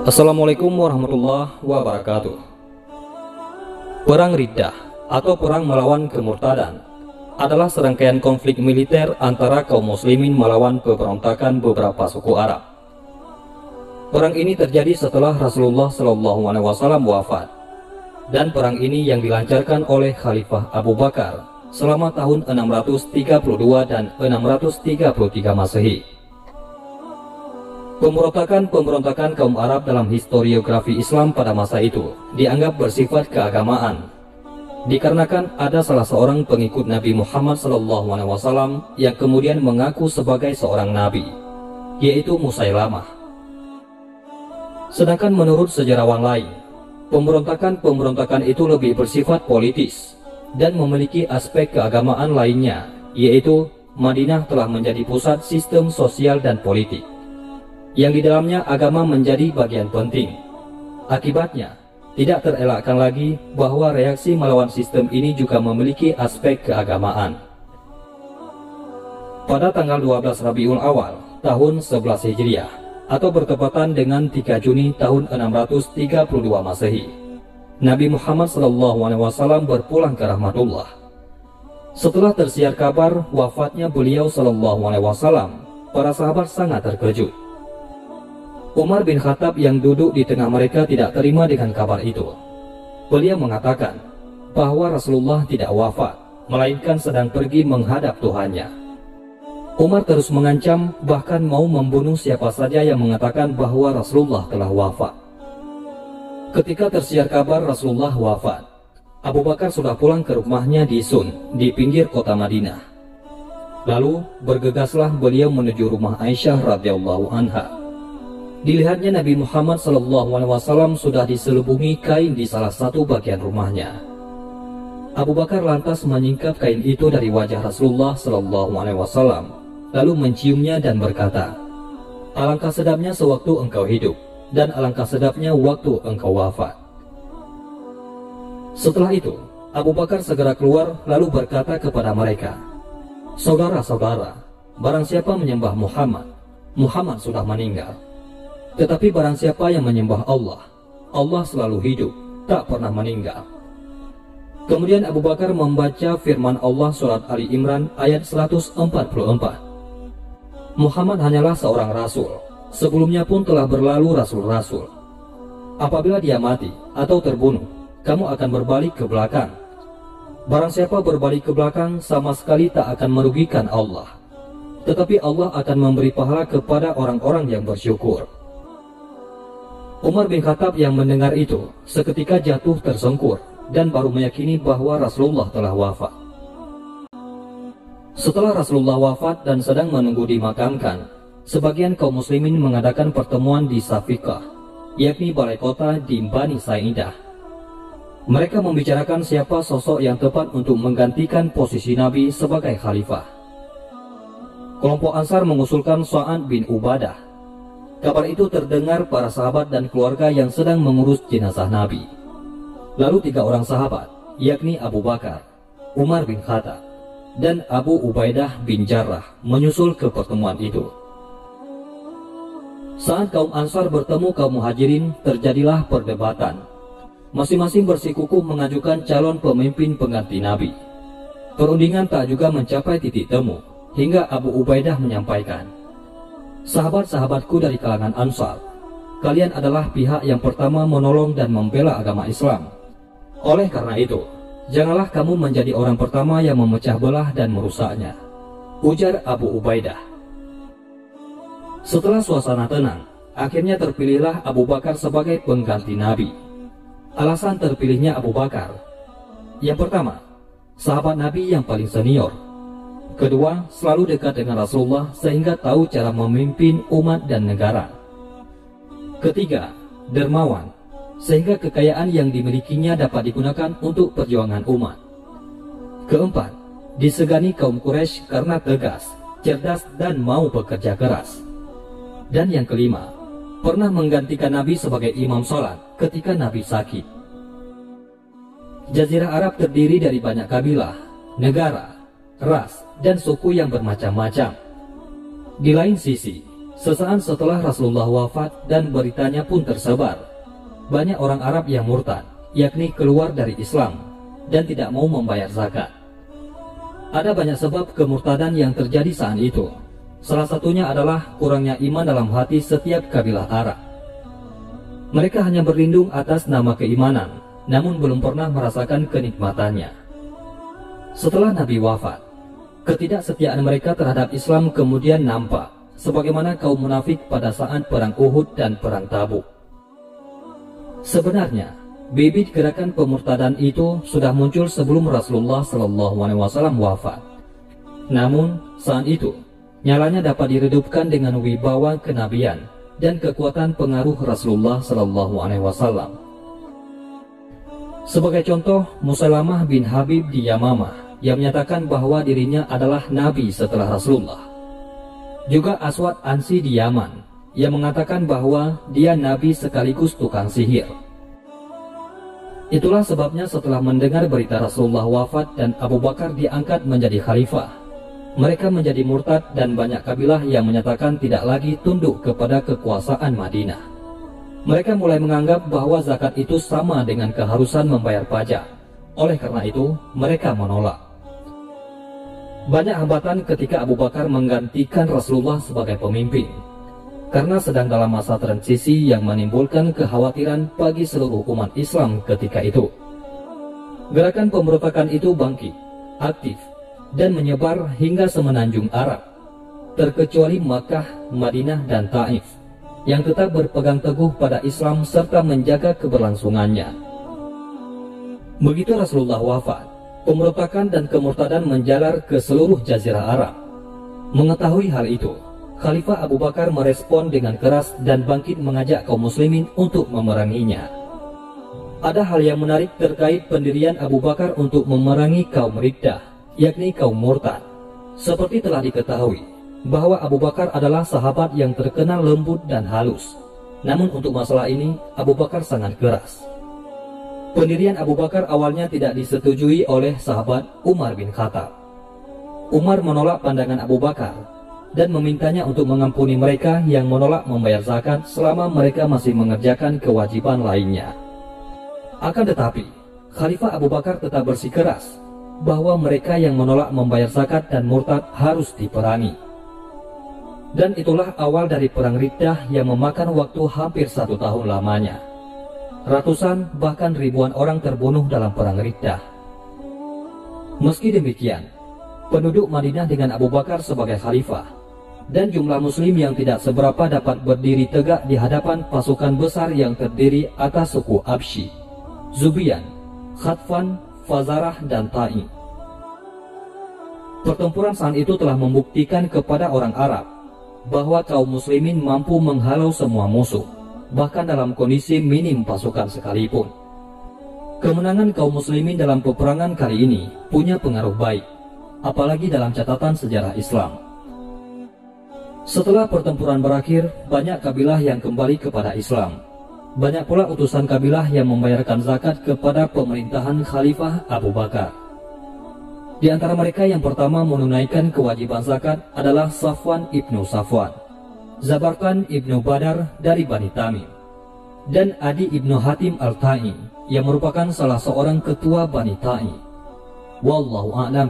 Assalamualaikum warahmatullahi wabarakatuh Perang Riddah atau Perang melawan kemurtadan adalah serangkaian konflik militer antara kaum muslimin melawan pemberontakan beberapa suku Arab. Perang ini terjadi setelah Rasulullah Wasallam wafat, dan perang ini yang dilancarkan oleh Khalifah Abu Bakar selama tahun 632 dan 633 Masehi. Pemberontakan-pemberontakan kaum Arab dalam historiografi Islam pada masa itu dianggap bersifat keagamaan. Dikarenakan ada salah seorang pengikut Nabi Muhammad SAW yang kemudian mengaku sebagai seorang nabi, yaitu Musailamah. Sedangkan menurut sejarawan lain, pemberontakan-pemberontakan itu lebih bersifat politis dan memiliki aspek keagamaan lainnya, yaitu Madinah telah menjadi pusat sistem sosial dan politik yang di dalamnya agama menjadi bagian penting. Akibatnya, tidak terelakkan lagi bahwa reaksi melawan sistem ini juga memiliki aspek keagamaan. Pada tanggal 12 Rabiul Awal tahun 11 Hijriah atau bertepatan dengan 3 Juni tahun 632 Masehi, Nabi Muhammad SAW berpulang ke rahmatullah. Setelah tersiar kabar wafatnya beliau SAW, para sahabat sangat terkejut. Umar bin Khattab yang duduk di tengah mereka tidak terima dengan kabar itu. Beliau mengatakan bahwa Rasulullah tidak wafat, melainkan sedang pergi menghadap Tuhannya. Umar terus mengancam bahkan mau membunuh siapa saja yang mengatakan bahwa Rasulullah telah wafat. Ketika tersiar kabar Rasulullah wafat, Abu Bakar sudah pulang ke rumahnya di Sun, di pinggir kota Madinah. Lalu bergegaslah beliau menuju rumah Aisyah radhiyallahu anha. Dilihatnya Nabi Muhammad SAW sudah diselubungi kain di salah satu bagian rumahnya. Abu Bakar lantas menyingkap kain itu dari wajah Rasulullah SAW, lalu menciumnya dan berkata, Alangkah sedapnya sewaktu engkau hidup, dan alangkah sedapnya waktu engkau wafat. Setelah itu, Abu Bakar segera keluar lalu berkata kepada mereka, Saudara-saudara, barang siapa menyembah Muhammad, Muhammad sudah meninggal. Tetapi barang siapa yang menyembah Allah, Allah selalu hidup, tak pernah meninggal. Kemudian Abu Bakar membaca firman Allah surat Ali Imran ayat 144. Muhammad hanyalah seorang rasul, sebelumnya pun telah berlalu rasul-rasul. Apabila dia mati atau terbunuh, kamu akan berbalik ke belakang. Barang siapa berbalik ke belakang sama sekali tak akan merugikan Allah. Tetapi Allah akan memberi pahala kepada orang-orang yang bersyukur. Umar bin Khattab yang mendengar itu seketika jatuh tersungkur dan baru meyakini bahwa Rasulullah telah wafat. Setelah Rasulullah wafat dan sedang menunggu dimakamkan, sebagian kaum muslimin mengadakan pertemuan di Safikah, yakni balai kota di Bani Sa'idah. Mereka membicarakan siapa sosok yang tepat untuk menggantikan posisi Nabi sebagai khalifah. Kelompok Ansar mengusulkan Sa'ad bin Ubadah Kabar itu terdengar para sahabat dan keluarga yang sedang mengurus jenazah Nabi. Lalu tiga orang sahabat, yakni Abu Bakar, Umar bin Khattab, dan Abu Ubaidah bin Jarrah menyusul ke pertemuan itu. Saat kaum Ansar bertemu kaum Muhajirin, terjadilah perdebatan. Masing-masing bersikukuh mengajukan calon pemimpin pengganti Nabi. Perundingan tak juga mencapai titik temu, hingga Abu Ubaidah menyampaikan, Sahabat-sahabatku dari kalangan Ansar, kalian adalah pihak yang pertama menolong dan membela agama Islam. Oleh karena itu, janganlah kamu menjadi orang pertama yang memecah belah dan merusaknya. Ujar Abu Ubaidah. Setelah suasana tenang, akhirnya terpilihlah Abu Bakar sebagai pengganti Nabi. Alasan terpilihnya Abu Bakar. Yang pertama, sahabat Nabi yang paling senior, Kedua, selalu dekat dengan Rasulullah sehingga tahu cara memimpin umat dan negara. Ketiga, dermawan, sehingga kekayaan yang dimilikinya dapat digunakan untuk perjuangan umat. Keempat, disegani kaum Quraisy karena tegas, cerdas dan mau bekerja keras. Dan yang kelima, pernah menggantikan Nabi sebagai imam sholat ketika Nabi sakit. Jazirah Arab terdiri dari banyak kabilah, negara, ras, dan suku yang bermacam-macam. Di lain sisi, Sesaat setelah Rasulullah wafat dan beritanya pun tersebar, banyak orang Arab yang murtad, yakni keluar dari Islam dan tidak mau membayar zakat. Ada banyak sebab kemurtadan yang terjadi saat itu. Salah satunya adalah kurangnya iman dalam hati setiap kabilah Arab. Mereka hanya berlindung atas nama keimanan, namun belum pernah merasakan kenikmatannya. Setelah Nabi wafat, ketidaksetiaan mereka terhadap Islam kemudian nampak sebagaimana kaum munafik pada saat perang Uhud dan perang Tabuk. Sebenarnya, bibit gerakan pemurtadan itu sudah muncul sebelum Rasulullah Shallallahu Alaihi Wasallam wafat. Namun saat itu, nyalanya dapat diredupkan dengan wibawa kenabian dan kekuatan pengaruh Rasulullah Shallallahu Alaihi Wasallam. Sebagai contoh, Musailamah bin Habib di Yamamah yang menyatakan bahwa dirinya adalah nabi setelah Rasulullah. Juga Aswad Ansi di Yaman yang mengatakan bahwa dia nabi sekaligus tukang sihir. Itulah sebabnya setelah mendengar berita Rasulullah wafat dan Abu Bakar diangkat menjadi khalifah, mereka menjadi murtad dan banyak kabilah yang menyatakan tidak lagi tunduk kepada kekuasaan Madinah. Mereka mulai menganggap bahwa zakat itu sama dengan keharusan membayar pajak. Oleh karena itu, mereka menolak. Banyak hambatan ketika Abu Bakar menggantikan Rasulullah sebagai pemimpin. Karena sedang dalam masa transisi yang menimbulkan kekhawatiran bagi seluruh umat Islam ketika itu. Gerakan pemberontakan itu bangkit, aktif, dan menyebar hingga semenanjung Arab, terkecuali Makkah, Madinah, dan Taif, yang tetap berpegang teguh pada Islam serta menjaga keberlangsungannya. Begitu Rasulullah wafat, pemberontakan dan kemurtadan menjalar ke seluruh jazirah Arab. Mengetahui hal itu, Khalifah Abu Bakar merespon dengan keras dan bangkit mengajak kaum muslimin untuk memeranginya. Ada hal yang menarik terkait pendirian Abu Bakar untuk memerangi kaum Riddah, yakni kaum murtad. Seperti telah diketahui, bahwa Abu Bakar adalah sahabat yang terkenal lembut dan halus. Namun untuk masalah ini, Abu Bakar sangat keras. Pendirian Abu Bakar awalnya tidak disetujui oleh sahabat Umar bin Khattab. Umar menolak pandangan Abu Bakar dan memintanya untuk mengampuni mereka yang menolak membayar zakat selama mereka masih mengerjakan kewajiban lainnya. Akan tetapi, Khalifah Abu Bakar tetap bersikeras bahwa mereka yang menolak membayar zakat dan murtad harus diperangi. Dan itulah awal dari perang Riddah yang memakan waktu hampir satu tahun lamanya. Ratusan bahkan ribuan orang terbunuh dalam perang Riddah. Meski demikian, penduduk Madinah dengan Abu Bakar sebagai khalifah dan jumlah muslim yang tidak seberapa dapat berdiri tegak di hadapan pasukan besar yang terdiri atas suku Abshi, Zubian, Khatfan, Fazarah, dan Ta'i. Pertempuran saat itu telah membuktikan kepada orang Arab bahwa kaum muslimin mampu menghalau semua musuh bahkan dalam kondisi minim pasukan sekalipun. Kemenangan kaum muslimin dalam peperangan kali ini punya pengaruh baik, apalagi dalam catatan sejarah Islam. Setelah pertempuran berakhir, banyak kabilah yang kembali kepada Islam. Banyak pula utusan kabilah yang membayarkan zakat kepada pemerintahan Khalifah Abu Bakar. Di antara mereka yang pertama menunaikan kewajiban zakat adalah Safwan ibnu Safwan. Zabarkan ibnu Badar dari Bani Tamim, dan Adi ibnu Hatim al-Ta'i yang merupakan salah seorang ketua Bani Ta'i. Wallahu a'lam